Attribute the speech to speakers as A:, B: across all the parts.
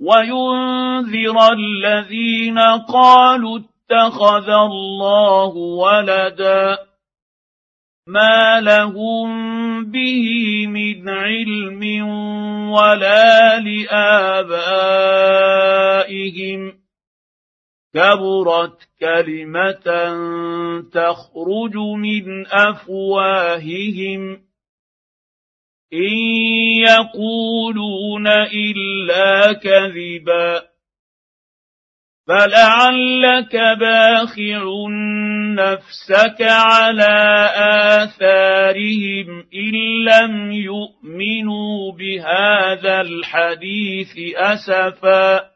A: وينذر الذين قالوا اتخذ الله ولدا ما لهم به من علم ولا لآبائهم. كبرت كلمة تخرج من أفواههم. ان يقولون الا كذبا فلعلك باخع نفسك على اثارهم ان لم يؤمنوا بهذا الحديث اسفا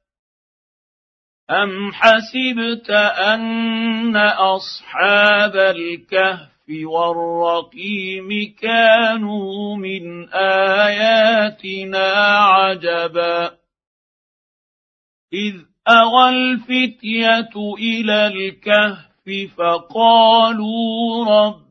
A: أم حسبت أن أصحاب الكهف والرقيم كانوا من آياتنا عجبا إذ أوى الفتية إلى الكهف فقالوا رب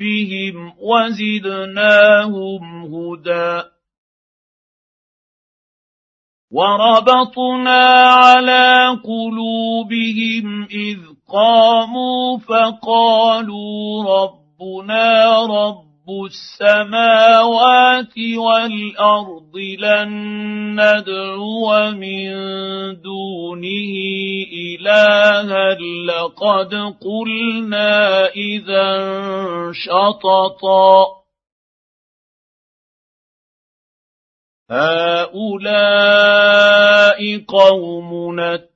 A: ربهم وزدناهم هدى وربطنا على قلوبهم اذ قاموا فقالوا ربنا رب رب السماوات والارض لن ندعو من دونه الها لقد قلنا اذا شططا هؤلاء قومنا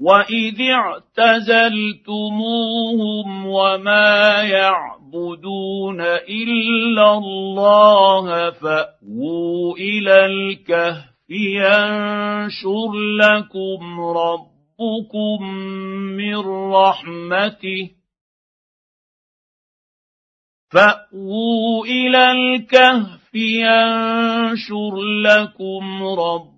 A: واذ اعتزلتموهم وما يعبدون الا الله فاووا إلى الكهف ينشر لكم ربكم من رحمته فاووا إلى الكهف ينشر لكم ربكم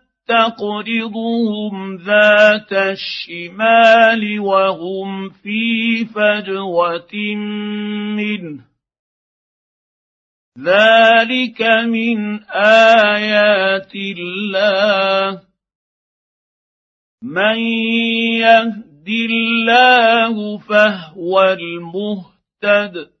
A: تقرضهم ذات الشمال وهم في فجوة منه. ذلك من آيات الله. من يهد الله فهو المهتد.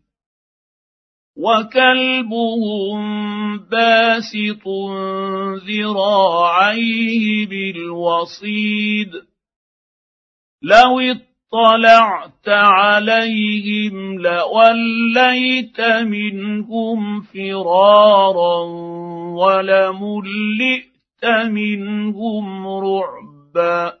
A: وكلبهم باسط ذراعيه بالوصيد لو اطلعت عليهم لوليت منهم فرارا ولملئت منهم رعبا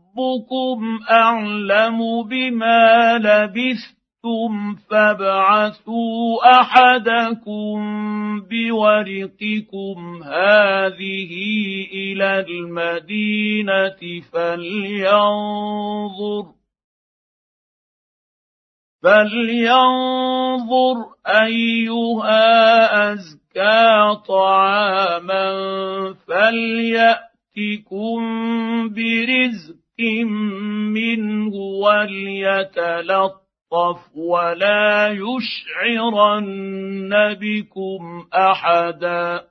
A: ربكم اعلم بما لبثتم فابعثوا احدكم بورقكم هذه إلى المدينة فلينظر فلينظر ايها ازكى طعاما فلياتكم برزق منه وليتلطف ولا يشعرن بكم أحدا.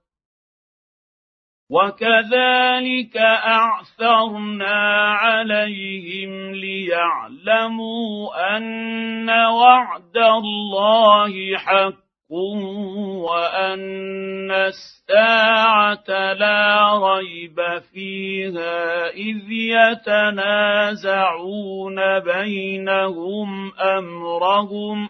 A: وكذلك اعثرنا عليهم ليعلموا ان وعد الله حق وان الساعة لا ريب فيها اذ يتنازعون بينهم امرهم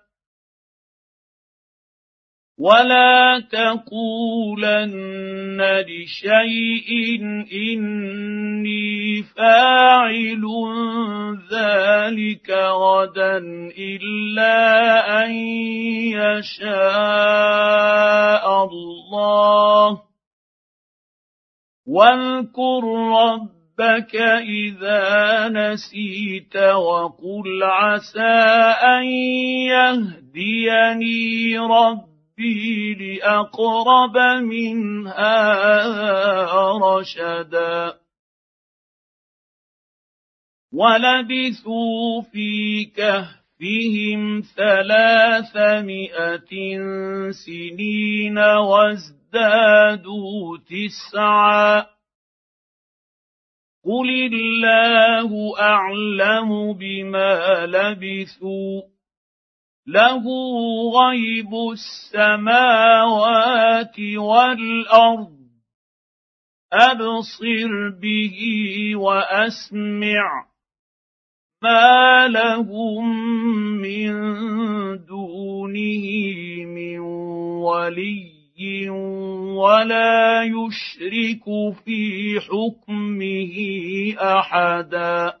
A: ولا تقولن لشيء اني فاعل ذلك غدا الا ان يشاء الله واذكر ربك اذا نسيت وقل عسى ان يهديني ربي ربي لأقرب من هذا رشدا. ولبثوا في كهفهم ثلاثمائه سنين وازدادوا تسعا. قل الله اعلم بما لبثوا. له غيب السماوات والأرض. أبصر به وأسمع ما لهم من دونه من ولي ولا يشرك في حكمه أحدا.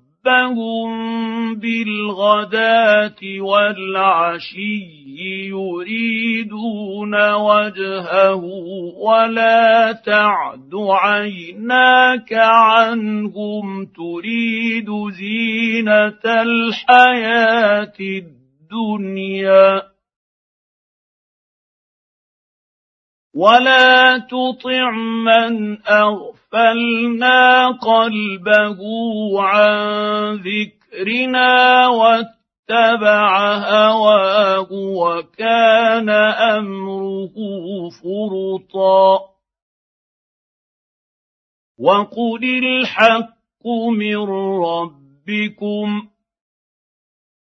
A: ربهم بالغداه والعشي يريدون وجهه ولا تعد عيناك عنهم تريد زينه الحياة الدنيا ولا تطع من اغفلنا قلبه عن ذكرنا واتبع هواه وكان امره فرطا وقل الحق من ربكم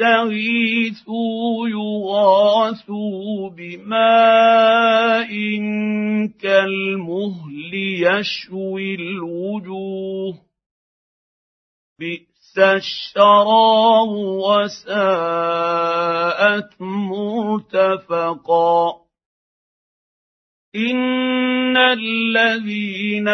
A: يستغيثوا يغاثوا بماء كالمهل يشوي الوجوه. بئس الشراب وساءت مرتفقا. ان الذين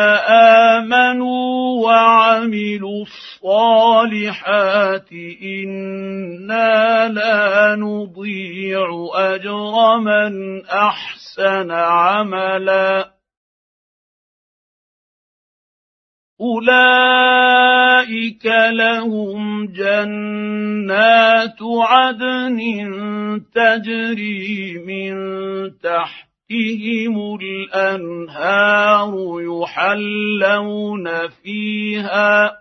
A: امنوا وعملوا الصالحات أنا لا نضيع اجر من احسن عملا اولئك لهم جنات عدن تجري من تحت تحتهم الأنهار يحلون فيها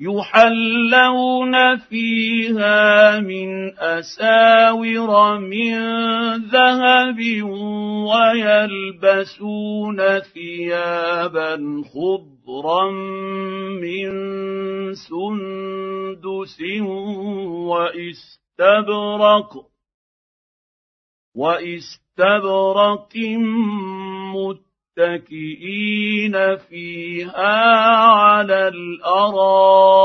A: يحلون فيها من أساور من ذهب ويلبسون ثيابا خضرا من سندس وإستبرق واستبرق متكئين فيها على الارائك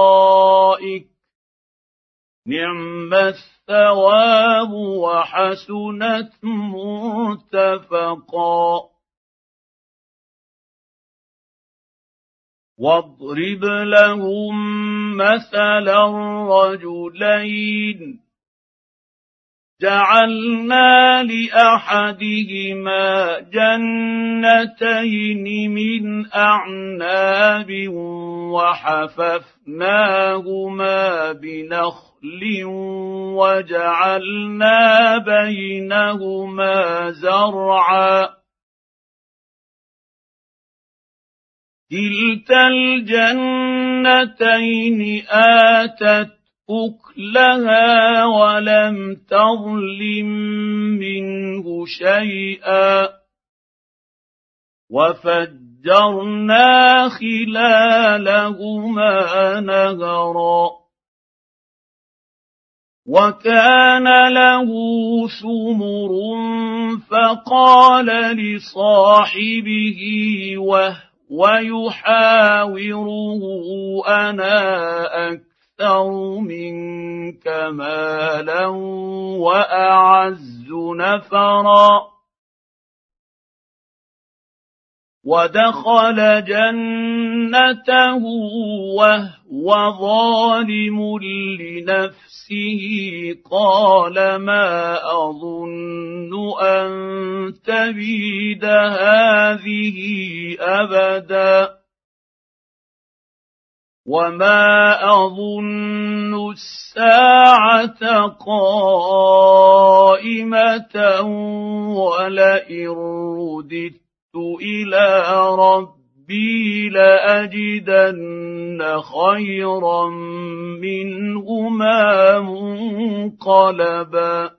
A: نعم الثواب وحسنت مرتفقا واضرب لهم مثلا رجلين جعلنا لأحدهما جنتين من أعناب وحففناهما بنخل وجعلنا بينهما زرعا. كلتا الجنتين آتت أكلها ولم تظلم منه شيئا. وفجرنا خلالهما نهرا. وكان له ثمر فقال لصاحبه وهو يحاوره أنا أكثر أكثر منك مالا وأعز نفرا. ودخل جنته وهو ظالم لنفسه. قال ما أظن أن تبيد هذه أبداً. وما اظن الساعة قائمه ولئن رددت إلى ربي لاجدن خيرا منهما منقلبا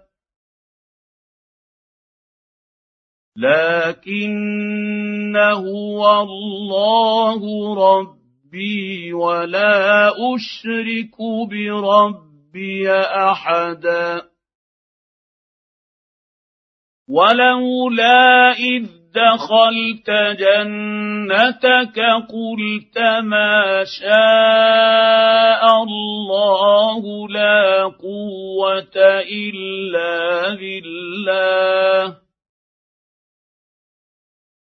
A: لكن هو الله ربي ولا أشرك بربي أحدا. ولولا إذ دخلت جنتك قلت ما شاء الله لا قوة إلا بالله.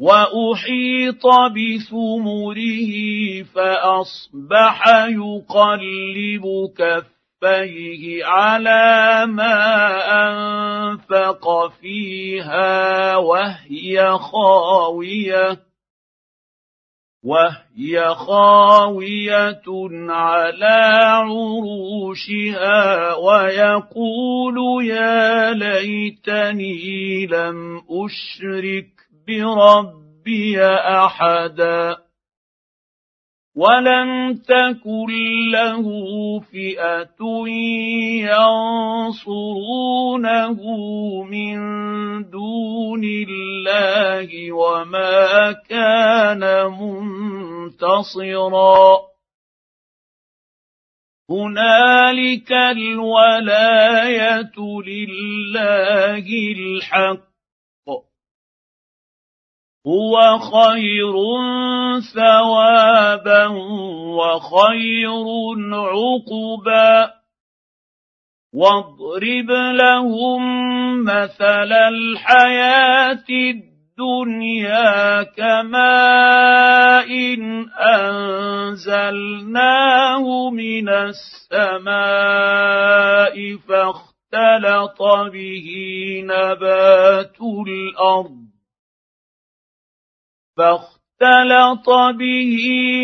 A: وأحيط بثمره فأصبح يقلب كفيه على ما أنفق فيها وهي خاوية وهي خاوية على عروشها ويقول يا ليتني لم أشرك بربي أحدا ولم تكن له فئة ينصرونه من دون الله وما كان منتصرا هنالك الولاية لله الحق هو خير ثوابا وخير عقبا. واضرب لهم مثل الحياة الدنيا كماء أنزلناه من السماء فاختلط به نبات الأرض. فاختلط به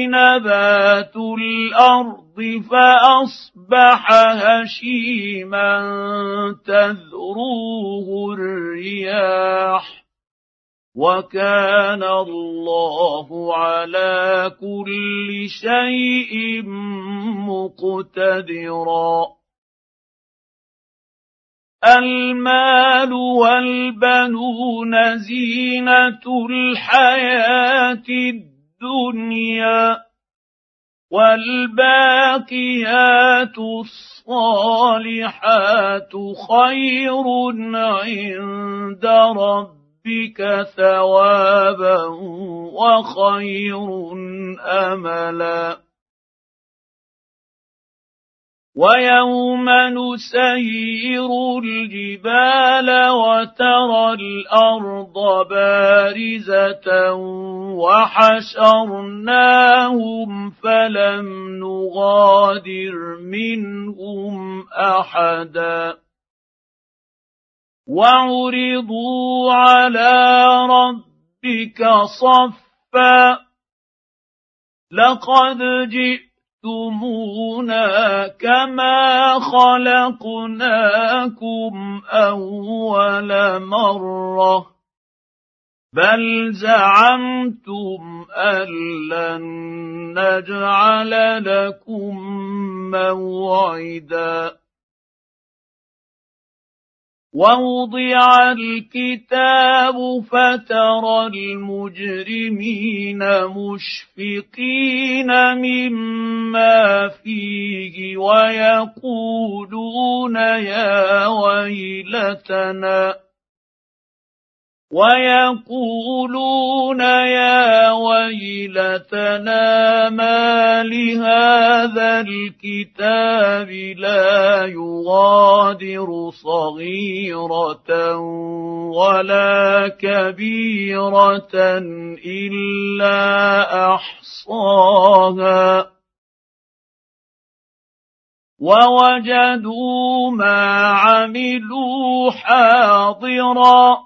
A: نبات الأرض فأصبح هشيما تذروه الرياح وكان الله على كل شيء مقتدرا المال والبنون زينة الحياة الدنيا والباقيات الصالحات خير عند ربك ثوابا وخير أملا. ويوم نسير الجبال وترى الأرض بارزه وحشرناهم فلم نغادر منهم احدا وعرضوا على ربك صفا لقد جئت جئتمونا كما خلقناكم اول مره بل زعمتم ان لن نجعل لكم موعدا ووضع الكتاب فترى المجرمين مشفقين مما فيه ويقولون يا ويلتنا ويقولون يا ويلتنا ما لهذا الكتاب لا يغادر صغيرة ولا كبيرة إلا أحصاها. ووجدوا ما عملوا حاضرا.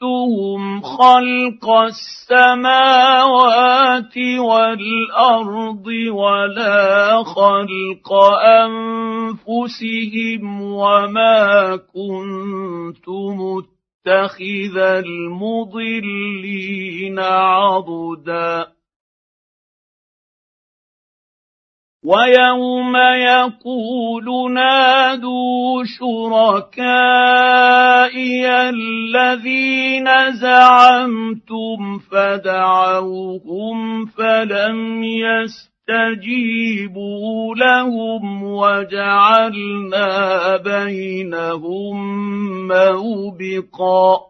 A: شهدتهم خلق السماوات والأرض ولا خلق أنفسهم وما كنت متخذ المضلين عضدا. ويوم يقول نادوا شركائي الذين زعمتم فدعوهم فلم يستجيبوا لهم وجعلنا بينهم موبقا.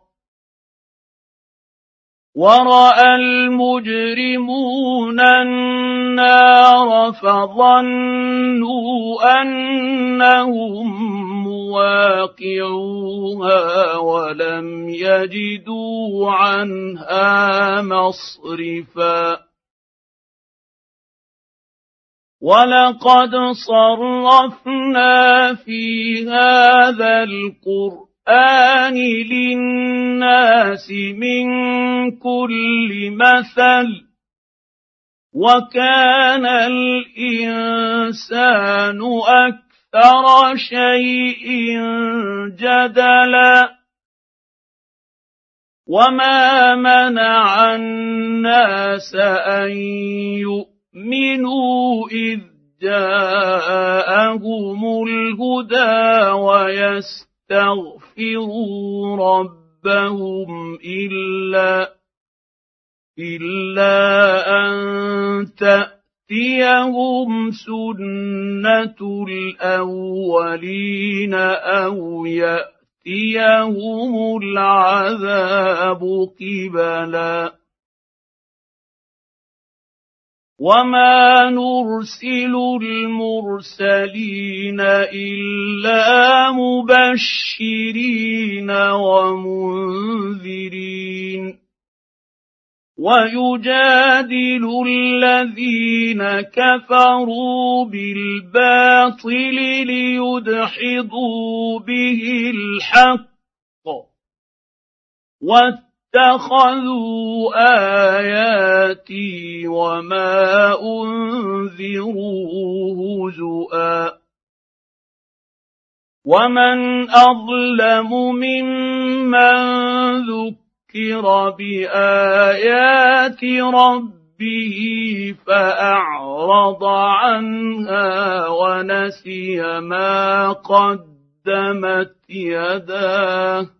A: وراى المجرمون النار فظنوا انهم مواقعوها ولم يجدوا عنها مصرفا ولقد صرفنا في هذا القران القرآن للناس من كل مثل وكان الإنسان أكثر شيء جدلا وما منع الناس أن يؤمنوا إذ جاءهم الهدى ويستغفروا ربهم الا الا ان تاتيهم سنه الاولين أو ياتيهم العذاب قبلا وما نرسل المرسلين الا مبشرين ومنذرين ويجادل الذين كفروا بالباطل ليدحضوا به الحق اتخذوا آياتي وما انذروا هزؤا. ومن أظلم ممن ذكر بآيات ربه فأعرض عنها ونسي ما قدمت يداه.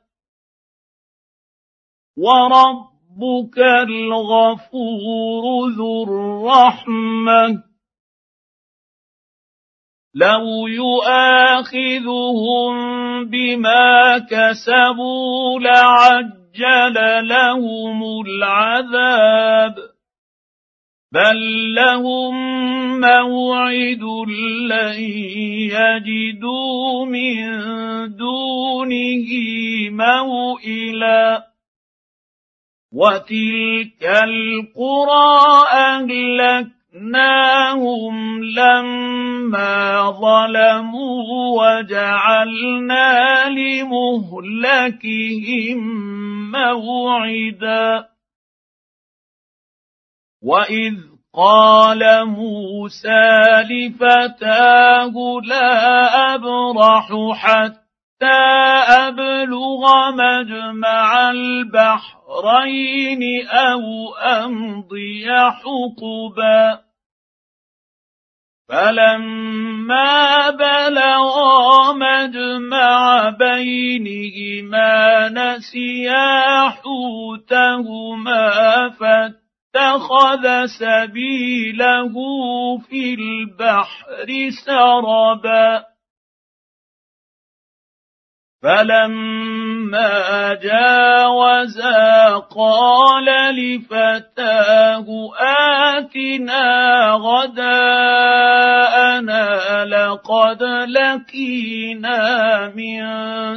A: وربك الغفور ذو الرحمة. لو يؤاخذهم بما كسبوا لعجل لهم العذاب. بل لهم موعد لن يجدوا من دونه موئلا. وتلك القرى اهلكناهم لما ظلموا وجعلنا لمهلكهم موعدا واذ قال موسى لفتاه لا ابرح حتى ابلغ مجمع البحر البحرين أو أمضي حقبا. فلما بلغا مجمع بينهما نسيا حوتهما فاتخذ سبيله في البحر سربا. فلما جاوزا قال لفتاه آتنا غداءنا لقد لقينا من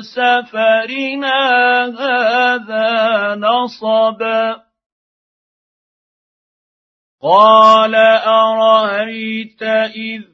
A: سفرنا هذا نصبا قال أرأيت إذ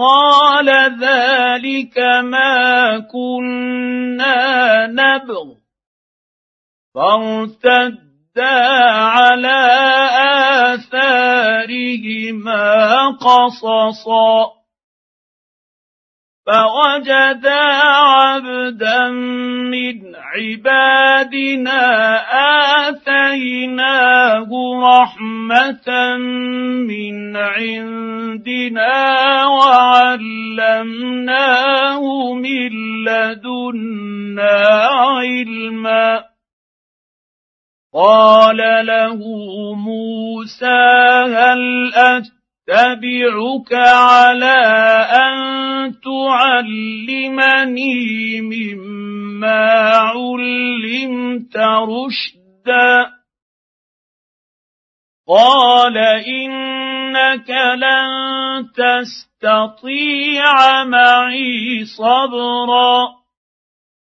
A: قال ذلك ما كنا نبغ فارتدا على اثارهما قصصا فوجدا عبدا من عبادنا آتيناه رحمة من عندنا وعلمناه من لدنا علما. قال له موسى هل أت أتبعك على أن تعلمني مما علمت رشدا. قال إنك لن تستطيع معي صبرا.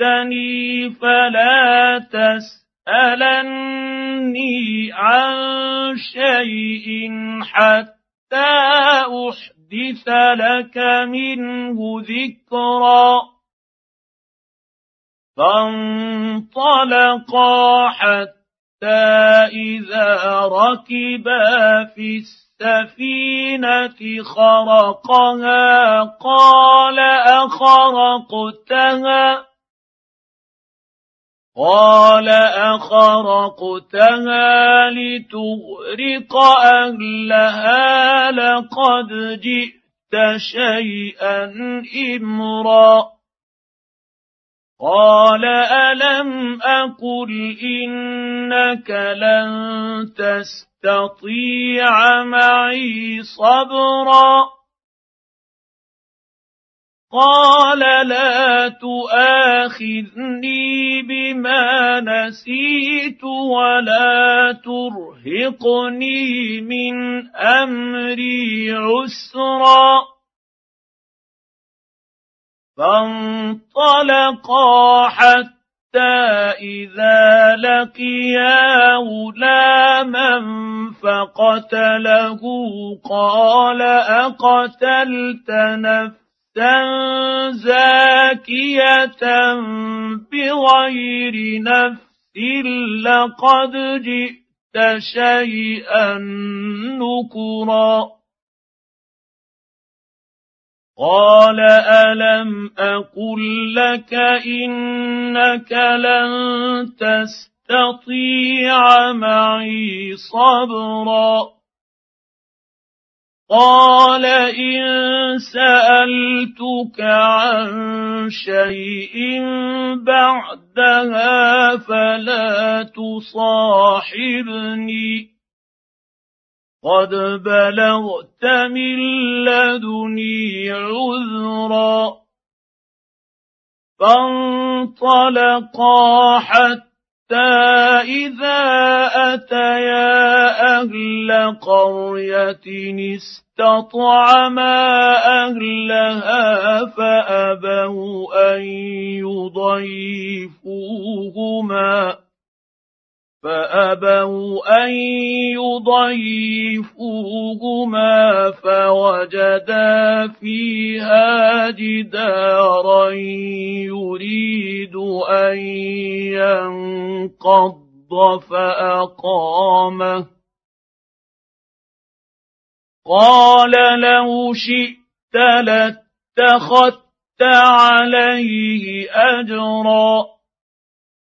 A: اتبعتني فلا تسألني عن شيء حتى أحدث لك منه ذكرا. فانطلقا حتى إذا ركبا في السفينة خرقها قال أخرقتها؟ قال أخرقتها لتغرق أهلها لقد جئت شيئا إمرا. قال ألم أقل إنك لن تستطيع معي صبرا. قال لا تؤاخذني بما نسيت ولا ترهقني من أمري عسرا. فانطلقا حتى إذا لقيا غلاما فقتله قال أقتلت نفسا زاكية بغير نفس لقد جئت شيئا نكرا. قال ألم أقل لك إنك لن تستطيع معي صبرا. قال إن سألتك عن شيء بعدها فلا تصاحبني. قد بلغت من لدني عذرا. فانطلقا حتى إذا أتيا أهل قرية استطعما أهلها فأبوا أن يضيفوهما فأبوا أن يضيفوهما فوجدا فيها جدارا يريد أن ينقض فأقامه. قال لو شئت لاتخذت عليه أجرا.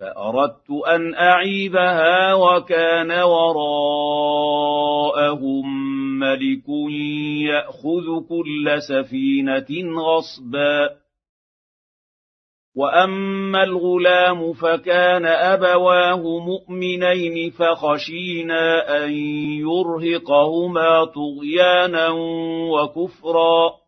A: فأردت أن أعيبها وكان وراءهم ملك يأخذ كل سفينة غصبا. وأما الغلام فكان أبواه مؤمنين فخشينا أن يرهقهما طغيانا وكفرا.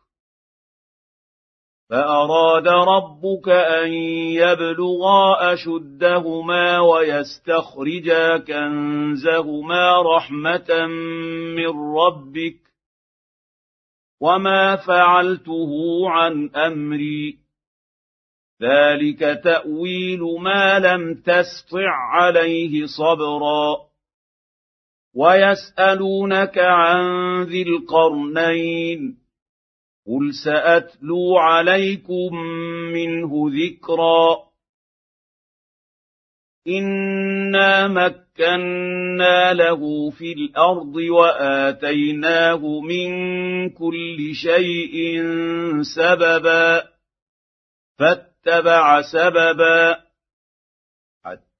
A: فأراد ربك أن يبلغا أشدهما ويستخرجا كنزهما رحمة من ربك وما فعلته عن أمري. ذلك تأويل ما لم تسطع عليه صبرا. ويسألونك عن ذي القرنين قل ساتلو عليكم منه ذكرا انا مكنا له في الأرض واتيناه من كل شيء سببا فاتبع سببا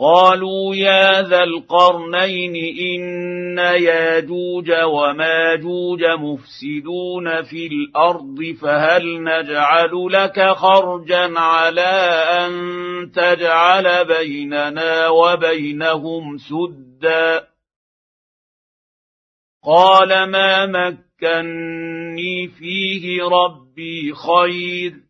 A: قالوا يا ذا القرنين إن ياجوج وماجوج مفسدون في الأرض فهل نجعل لك خرجا على أن تجعل بيننا وبينهم سدا؟ قال ما مكني فيه ربي خير.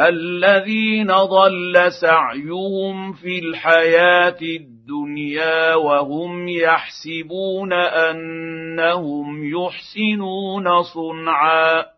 A: الذين ضل سعيهم في الحياة الدنيا وهم يحسبون أنهم يحسنون صنعا.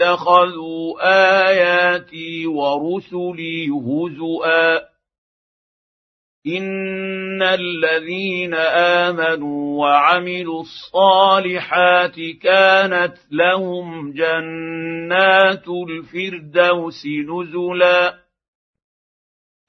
A: واتخذوا آياتي ورسلي هزؤا. إن الذين آمنوا وعملوا الصالحات كانت لهم جنات الفردوس نزلا.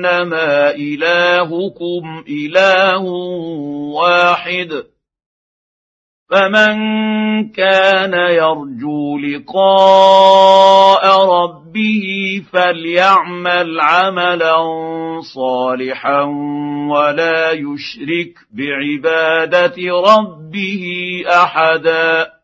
A: انما إلهكم إله واحد فمن كان يرجو لقاء ربه فليعمل عملا صالحا ولا يشرك بعبادة ربه أحدا